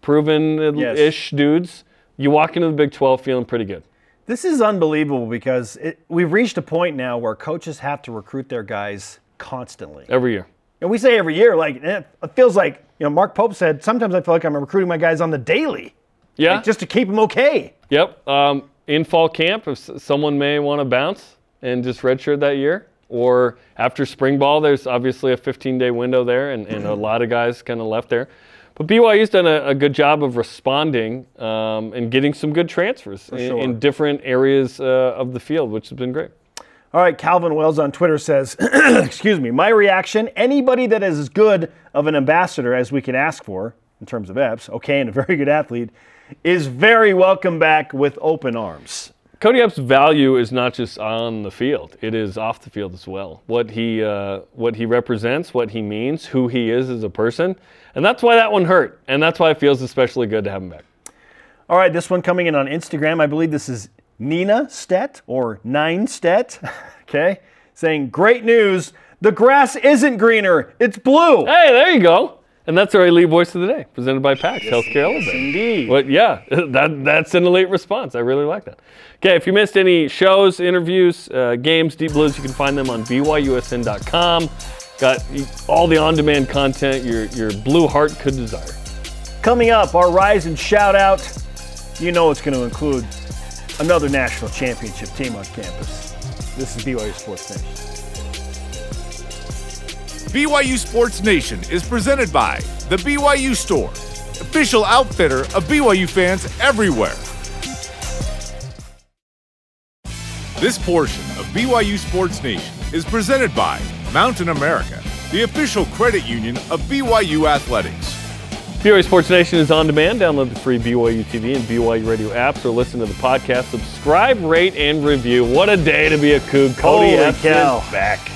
proven-ish Yes. dudes, you walk into the Big 12 feeling pretty good. This is unbelievable because it, we've reached a point now where coaches have to recruit their guys constantly. Every year. And we say every year, like eh, it feels like you know. Mark Pope said sometimes I feel like I'm recruiting my guys on the daily, Yeah. like, just to keep them okay. Yep. Um, in fall camp, if someone may want to bounce and just redshirt that year, or after spring ball, there's obviously a 15-day window there, and, and a lot of guys kind of left there. But BYU's done a, a good job of responding um, and getting some good transfers in, sure. in different areas uh, of the field, which has been great. All right, Calvin Wells on Twitter says, excuse me, my reaction anybody that is as good of an ambassador as we can ask for in terms of Epps, okay, and a very good athlete, is very welcome back with open arms. Kody Epps' value is not just on the field; it is off the field as well. What he uh, what he represents, what he means, who he is as a person, and that's why that one hurt, and that's why it feels especially good to have him back. All right, this one coming in on Instagram. I believe this is Nina Stet or Nine Stet, okay, saying, Great news. The grass isn't greener, it's blue. Hey, there you go. And that's our elite voice of the day, presented by PAX Healthcare Elevator. Indeed. But yeah, that, that's an elite response. I really like that. Okay, if you missed any shows, interviews, uh, games, Deep Blues, you can find them on byusn.com. Got all the on-demand content your your blue heart could desire. Coming up, our rise and shout out. You know it's going to include another national championship team on campus. This is BYU Sports Nation. BYU Sports Nation is presented by The BYU Store, official outfitter of BYU fans everywhere. This portion of BYU Sports Nation is presented by Mountain America, the official credit union of BYU Athletics. BYU Sports Nation is on demand. Download the free BYU TV and BYU radio apps or listen to the podcast. Subscribe, rate, and review. What a day to be a Coug. Kody Epps back.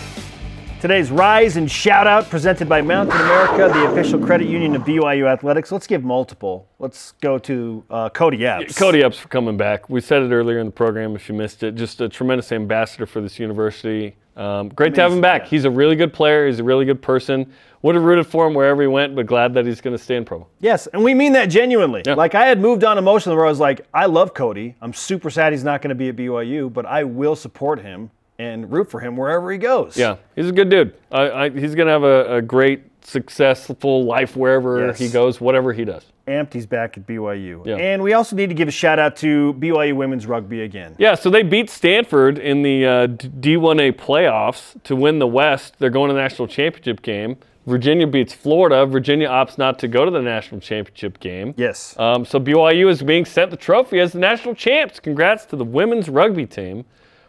Today's rise and shout out presented by Mountain America, the official credit union of BYU Athletics. Let's give multiple. Let's go to uh, Kody Epps. Kody Epps for coming back. We said it earlier in the program if you missed it. Just a tremendous ambassador for this university. Um, great to have him back. yeah. He's a really good player. He's a really good person. Would have rooted for him wherever he went, but glad that he's going to stay in Provo. Yes, and we mean that genuinely. Yeah. Like I had moved on emotionally where I was like, I love Kody. I'm super sad he's not going to be at BYU, but I will support him and root for him wherever he goes. Yeah, he's a good dude. I, I, he's going to have a, a great, successful life wherever Yes. he goes, whatever he does. Amped, he's back at BYU. Yeah. And we also need to give a shout out to BYU women's rugby again. Yeah, so they beat Stanford in the uh, D- D1A playoffs to win the West. They're going to the national championship game. Virginia beats Florida. Virginia opts not to go to the national championship game. Yes. Um, so BYU is being sent the trophy as the national champs. Congrats to the women's rugby team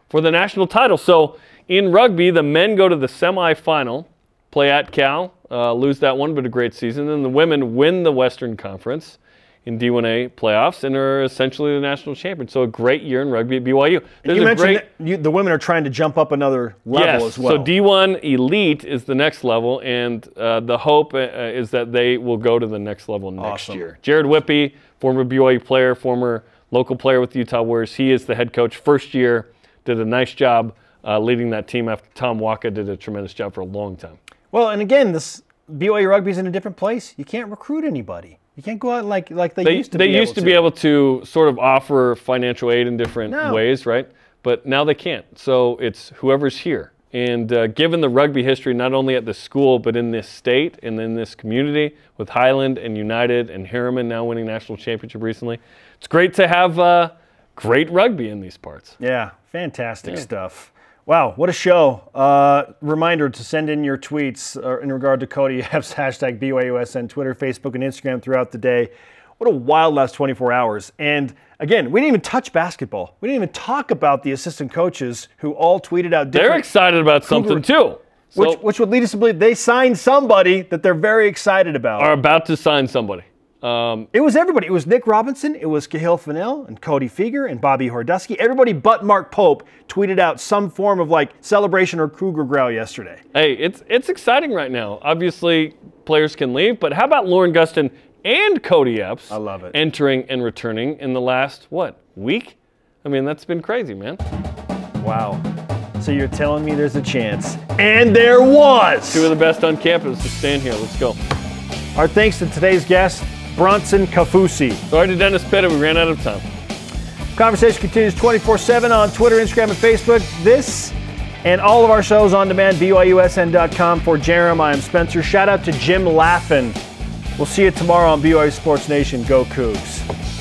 for the national title. So in rugby, the men go to the semifinal, play at Cal, uh, lose that one, but a great season. Then the women win the Western Conference in D1A playoffs and are essentially the national champion. So a great year in rugby at BYU. There's you mentioned great- that you, the women are trying to jump up another level yes. as well. So D1 Elite is the next level, and uh, the hope uh, is that they will go to the next level next Awesome. year. Jared Whippy, former BYU player, former local player with the Utah Warriors, he is the head coach. First year, did a nice job uh, leading that team after Tom Waka did a tremendous job for a long time. Well, and again, this BYU rugby's in a different place. You can't recruit anybody. You can't go out like like they, They used to. they be used able to be able to sort of offer financial aid in different No. ways, right? But now they can't. So it's whoever's here. And uh, given the rugby history, not only at the school, but in this state and in this community, with Highland and United and Herriman now winning national championship recently, it's great to have uh, great rugby in these parts. Yeah, fantastic stuff. Wow, what a show. Uh, reminder to send in your tweets uh, in regard to Kody F's hashtag BYUSN, Twitter, Facebook, and Instagram throughout the day. What a wild last 24 hours. And again, we didn't even touch basketball. We didn't even talk about the assistant coaches who all tweeted out They're excited about something too. So which, which would lead us to believe they signed somebody that they're very excited about. are about to sign somebody. Um, It was everybody. It was Nick Robinson, it was Kahil Fennell, and Cody Fueger, and Bobby Hordusky. Everybody but Mark Pope tweeted out some form of like celebration or Cougar growl yesterday. Hey, it's it's exciting right now. Obviously, players can leave, but how about Lauren Gustin and Kody Epps? I love it. Entering and returning in the last what week? I mean, that's been crazy, man. Wow. So you're telling me there's a chance. And there was! Two of the best on campus. So stand here. Let's go. Our thanks to today's guest, Bronson Kaufusi. Sorry to Dennis Pitta. We ran out of time. Conversation continues 24 7 on Twitter, Instagram, and Facebook. This and all of our shows on demand, BYUSN.com. For Jarom, I am Spencer. Shout out to Jim Laffin. We'll see you tomorrow on BYU Sports Nation. Go Cougs.